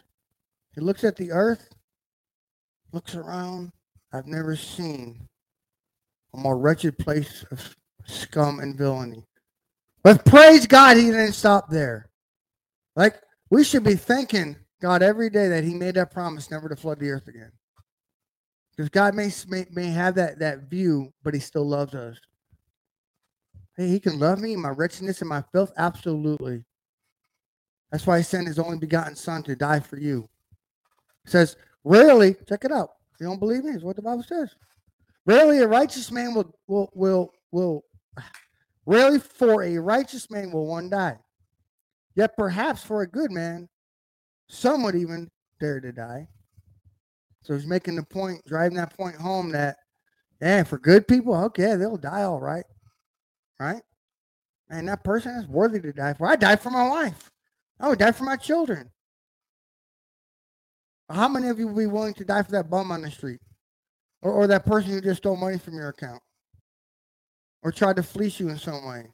A: he looks at the earth, looks around. I've never seen a more wretched place of scum and villainy. But praise God, he didn't stop there. Like we should be thanking God every day that he made that promise never to flood the earth again. Because God may, may, may have that, that view, but he still loves us. Hey, he can love me, my wretchedness and my filth? Absolutely. That's why he sent his only begotten son to die for you. It says, rarely, check it out. If you don't believe me, it's what the Bible says. Rarely a righteous man will will will will rarely for a righteous man will one die. Yet perhaps for a good man, some would even dare to die. So he's making the point, driving that point home that, yeah, for good people, okay, they'll die all right right? And that person is worthy to die for. I died for my wife. I would die for my children. How many of you would be willing to die for that bum on the street? Or, or that person who just stole money from your account? Or tried to fleece you in some way?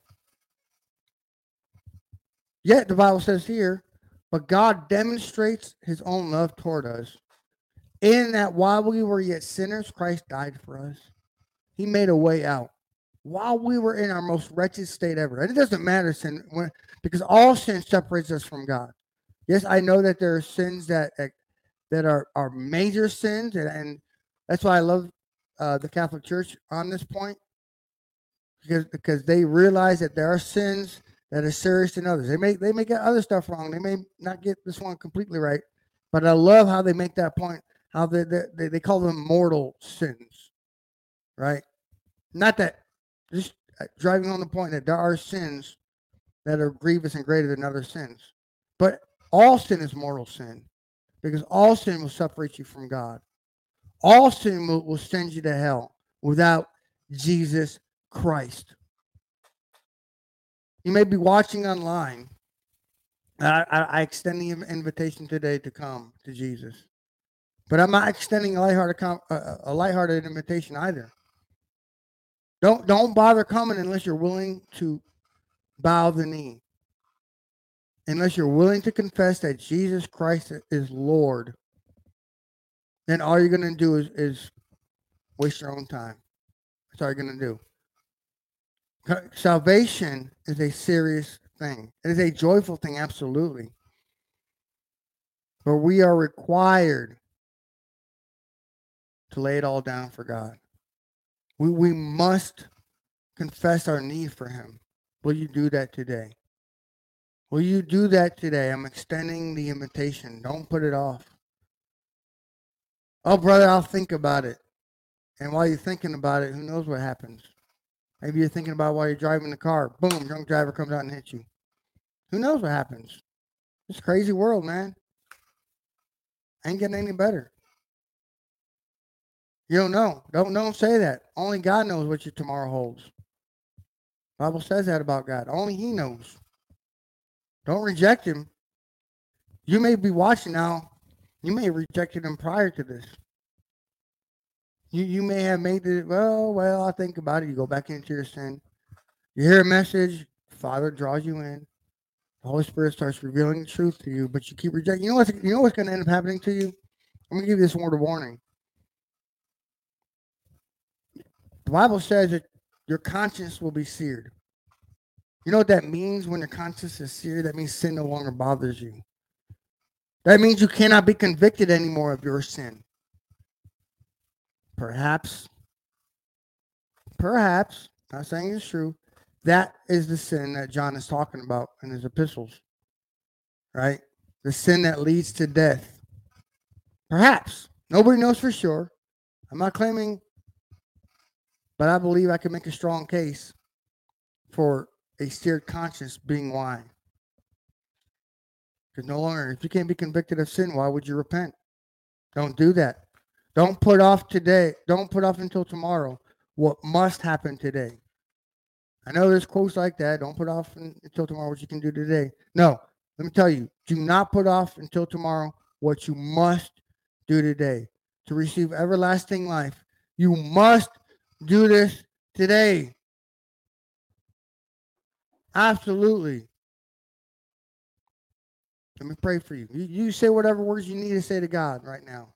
A: Yet the Bible says here, but God demonstrates his own love toward us in that while we were yet sinners, Christ died for us. He made a way out while we were in our most wretched state ever. And it doesn't matter sin when, because all sin separates us from God. Yes, I know that there are sins that that are are major sins, and, and that's why I love uh, the Catholic Church on this point because because they realize that there are sins that are serious than others. They may they may get other stuff wrong. They may not get this one completely right, but I love how they make that point. How they they, they call them mortal sins, right? Not that just uh, driving on the point that there are sins that are grievous and greater than other sins, but all sin is mortal sin because all sin will separate you from God. All sin will, will send you to hell without Jesus Christ. You may be watching online. I, I, I extend the invitation today to come to Jesus, but I'm not extending a lighthearted, a, a lighthearted invitation either. Don't don't bother coming unless you're willing to bow the knee. Unless you're willing to confess that Jesus Christ is Lord, then all you're going to do is, is waste your own time. That's all you're going to do. Salvation is a serious thing. It is a joyful thing, absolutely. But we are required to lay it all down for God. We, we must confess our need for Him. Will you do that today? Will you do that today? I'm extending the invitation. Don't put it off. Oh, brother, I'll think about it. And while you're thinking about it, who knows what happens? Maybe you're thinking about while you're driving the car. Boom, drunk driver comes out and hits you. Who knows what happens? It's crazy world, man. Ain't getting any better. You don't know. Don't don't say that. Only God knows what your tomorrow holds. Bible says that about God. Only He knows. Don't reject Him. You may be watching now. You may have rejected Him prior to this. You you may have made it, well, well, I think about it. You go back into your sin. You hear a message, Father draws you in. The Holy Spirit starts revealing the truth to you, but you keep rejecting. You know what's you know what's gonna end up happening to you? I'm gonna give you this word of warning. The Bible says that your conscience will be seared. You know what that means when your conscience is seared? That means sin no longer bothers you. That means you cannot be convicted anymore of your sin. Perhaps, perhaps, not saying it's true, that is the sin that John is talking about in his epistles, right? The sin that leads to death. Perhaps. Nobody knows for sure. I'm not claiming, but I believe I can make a strong case for a seared conscience being why. Because no longer, if you can't be convicted of sin, why would you repent? Don't do that. Don't put off today. Don't put off until tomorrow what must happen today. I know there's quotes like that. Don't put off until tomorrow what you can do today. No, let me tell you, do not put off until tomorrow what you must do today. To receive everlasting life, you must do this today. Absolutely. Let me pray for you. you. You say whatever words you need to say to God right now.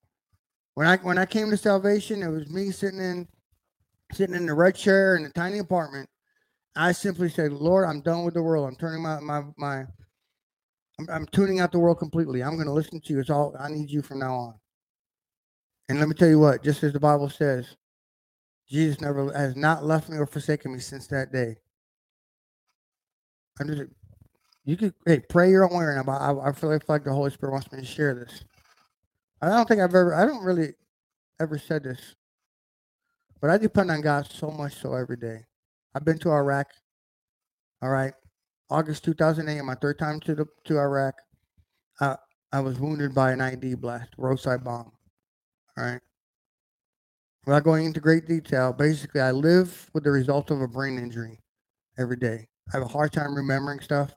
A: When I when I came to salvation, it was me sitting in sitting in the red chair in a tiny apartment. I simply said, Lord, I'm done with the world. I'm turning my my my I'm, I'm tuning out the world completely. I'm going to listen to you. It's all I need you from now on. And let me tell you what, just as the Bible says, Jesus never has not left me or forsaken me since that day. I'm just, you could hey pray your own way. And I, I feel like the Holy Spirit wants me to share this. I don't think I've ever. I don't really ever said this, but I depend on God so much so every day. I've been to Iraq. All right, August 2008, my third time to the to Iraq. I I was wounded by an IED blast, roadside bomb. All right. Without going into great detail, basically, I live with the result of a brain injury every day. I have a hard time remembering stuff.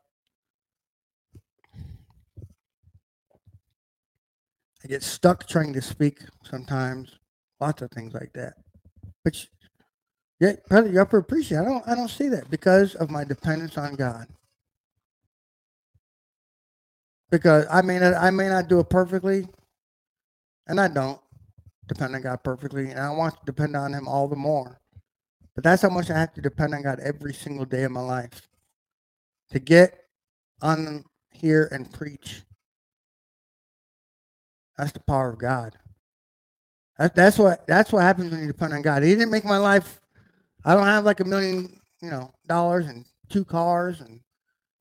A: I get stuck trying to speak sometimes. Lots of things like that. But yeah, you upper appreciate. I don't I don't see that because of my dependence on God. Because I may not I may not do it perfectly, and I don't depend on God perfectly, and I want to depend on Him all the more. But that's how much I have to depend on God every single day of my life to get on here and preach. That's the power of God. That, that's what that's what happens when you depend on God. He didn't make my life. I don't have like a million, you know, dollars and two cars, and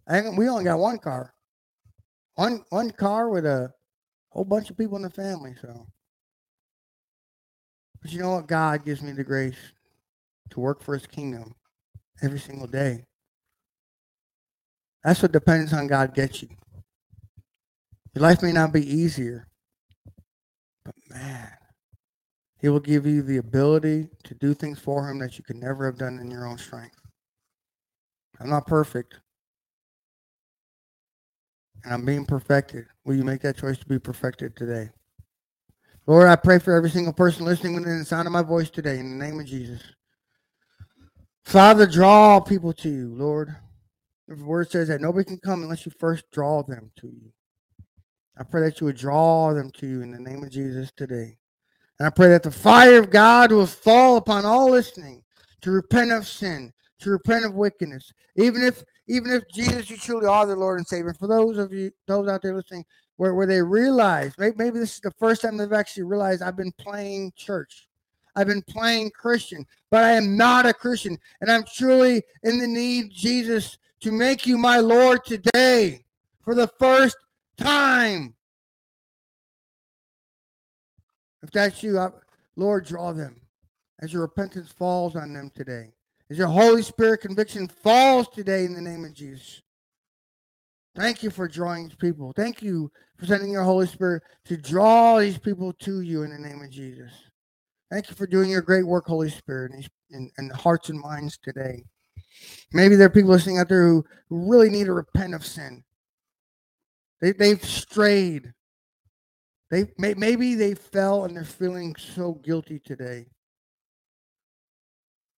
A: I we only got one car, one one car with a whole bunch of people in the family. So, but you know what? God gives me the grace to work for His kingdom every single day. That's what dependence on God gets you. Your life may not be easier, man, He will give you the ability to do things for Him that you could never have done in your own strength. I'm not perfect, and I'm being perfected. Will you make that choice to be perfected today? Lord, I pray for every single person listening within the sound of my voice today in the name of Jesus. Father, draw people to you, Lord. The word says that nobody can come unless you first draw them to you. I pray that you would draw them to you in the name of Jesus today. And I pray that the fire of God will fall upon all listening to repent of sin, to repent of wickedness. Even if even if Jesus, you truly are the Lord and Savior. For those of you, those out there listening, where, where they realize, maybe, maybe this is the first time they've actually realized I've been playing church. I've been playing Christian, but I am not a Christian. And I'm truly in the need, Jesus, to make you my Lord today for the first time. If that's you, I, Lord, draw them as your repentance falls on them today. As your Holy Spirit conviction falls today in the name of Jesus. Thank you for drawing these people. Thank you for sending your Holy Spirit to draw these people to you in the name of Jesus. Thank you for doing your great work, Holy Spirit, in, in, hearts and minds today. Maybe there are people listening out there who really need to repent of sin. They, they've strayed. They may, maybe they fell and they're feeling so guilty today.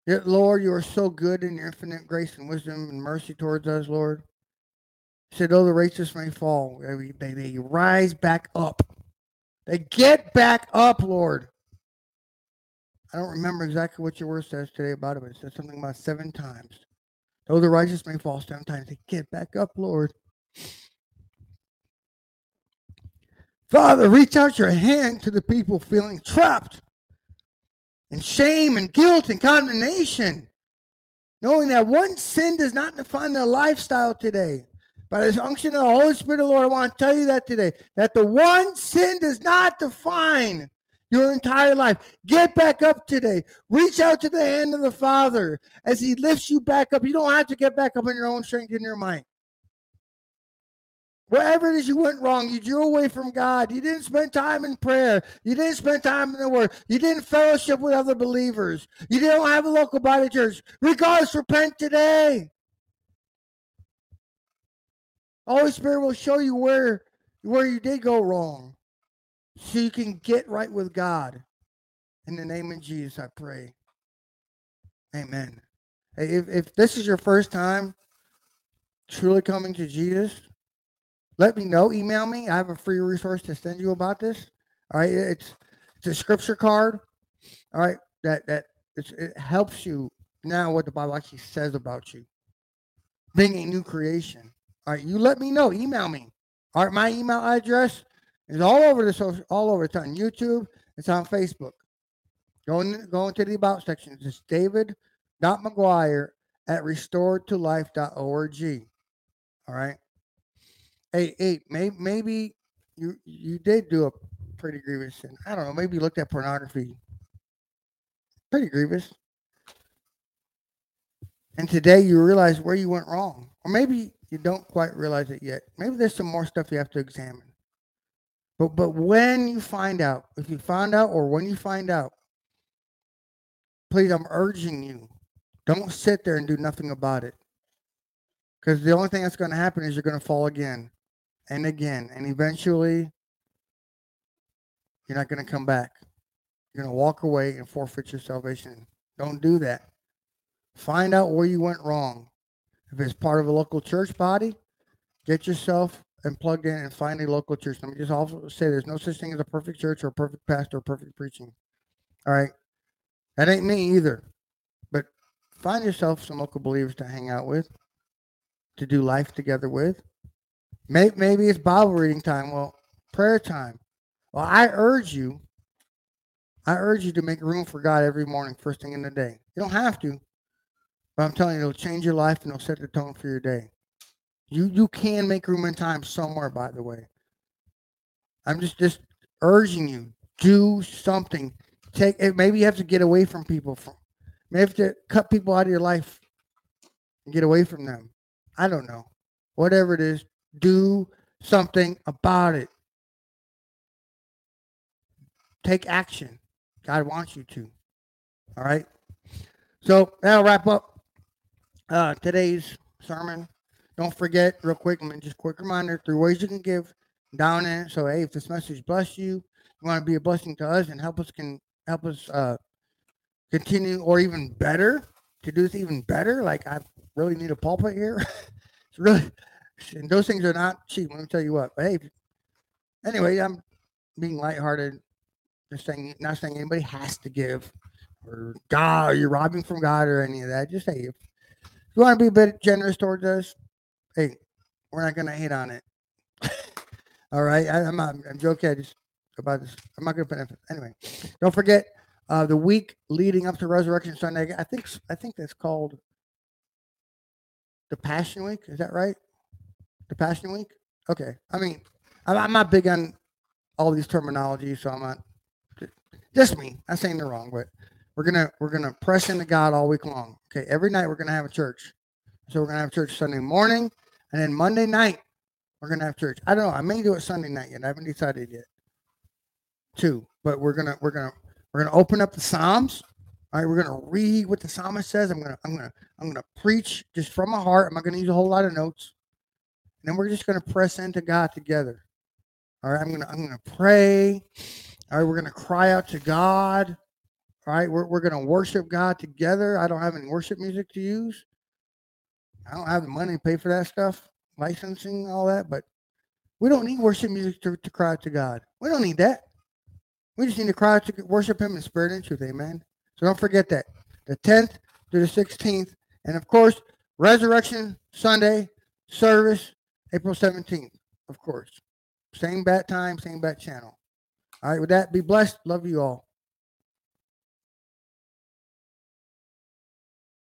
A: Yet, Lord, you are so good in your infinite grace and wisdom and mercy towards us, Lord. You said, though the righteous may fall, they, they rise back up. They get back up, Lord. I don't remember exactly what your word says today about it, but it says something about seven times. Though the righteous may fall seven times, they get back up, Lord. Father, reach out your hand to the people feeling trapped in shame and guilt and condemnation, knowing that one sin does not define their lifestyle today. By the unction of the Holy Spirit of the Lord, I want to tell you that today, that the one sin does not define your entire life. Get back up today. Reach out to the hand of the Father as He lifts you back up. You don't have to get back up in your own strength in your mind. Wherever it is you went wrong, you drew away from God. You didn't spend time in prayer. You didn't spend time in the Word. You didn't fellowship with other believers. You didn't have a local body church. Regardless, repent today. Holy Spirit will show you where where you did go wrong so you can get right with God. In the name of Jesus, I pray. Amen. If, if this is your first time truly coming to Jesus, let me know. Email me. I have a free resource to send you about this. All right. It's it's a scripture card. All right. That that it helps you now what the Bible actually says about you. Being a new creation. All right. You let me know. Email me. All right. My email address is all over the social, all over. It's on YouTube. It's on Facebook. Go, in, go into the about section. It's David dot David.McGuire at restoredtolife.org. All right. Hey, hey, maybe, maybe you you did do a pretty grievous sin. I don't know. Maybe you looked at pornography. Pretty grievous. And today you realize where you went wrong. Or maybe you don't quite realize it yet. Maybe there's some more stuff you have to examine. But but when you find out, if you find out or when you find out, please, I'm urging you, don't sit there and do nothing about it. Because the only thing that's going to happen is you're going to fall again and again. And eventually, you're not going to come back. You're going to walk away and forfeit your salvation. Don't do that. Find out where you went wrong. If it's part of a local church body, get yourself and plugged in and find a local church. Let me just also say there's no such thing as a perfect church or a perfect pastor or perfect preaching. All right. That ain't me either. But find yourself some local believers to hang out with, to do life together with. Maybe, maybe it's Bible reading time. Well, prayer time. Well, I urge you, I urge you to make room for God every morning, first thing in the day. You don't have to, but I'm telling you, it'll change your life and it'll set the tone for your day. You you can make room in time somewhere, by the way. I'm just just urging you, do something. Take. Maybe you have to get away from people. From maybe you have to cut people out of your life and get away from them. I don't know. Whatever it is, do something about it. Take action. God wants you to. All right. So that'll wrap up uh, today's sermon. Don't forget, real quick, man. just quick reminder: three ways you can give down in. So, hey, if this message blessed you, you want to be a blessing to us and help us can help us uh, continue, or even better, to do this even better. Like I really need a pulpit here. it's really, and those things are not cheap. Let me tell you what. But hey, anyway, I'm being lighthearted. Just saying, not saying anybody has to give, or God, or you're robbing from God, or any of that. Just say if you want to be a bit generous towards us, hey, we're not gonna hate on it. All right, I, am not. I'm joking. I just about this. I'm not gonna put it anyway. Don't forget uh, the week leading up to Resurrection Sunday. I think I think that's called the Passion Week. Is that right? The Passion Week. Okay. I mean, I'm, not big on all these terminologies, so I'm not. Just me. I'm saying they're wrong, but we're gonna we're gonna press into God all week long. Okay. Every night we're gonna have a church. So we're gonna have church Sunday morning, and then Monday night, we're to have church. I don't know. I may do it Sunday night yet. I haven't decided yet. Two, but we're to, we're to, we're to open up the Psalms. All right. We're to read what the psalmist says. I'm to, I'm to, I'm to preach just from my heart. I'm not to use a whole lot of notes. And then we're just going to press into God together. All right. I'm going to, I'm going to pray. All right. We're going to cry out to God. All right. We're, we're going to worship God together. I don't have any worship music to use. I don't have the money to pay for that stuff, licensing, all that, but we don't need worship music to, to cry to God. We don't need that. We just need to cry to worship Him in spirit and truth. Amen. So don't forget that. The 10th to the 16th. And of course, Resurrection Sunday service, April 17th, of course. Same bat time, same bat channel. All right, with that, be blessed. Love you all.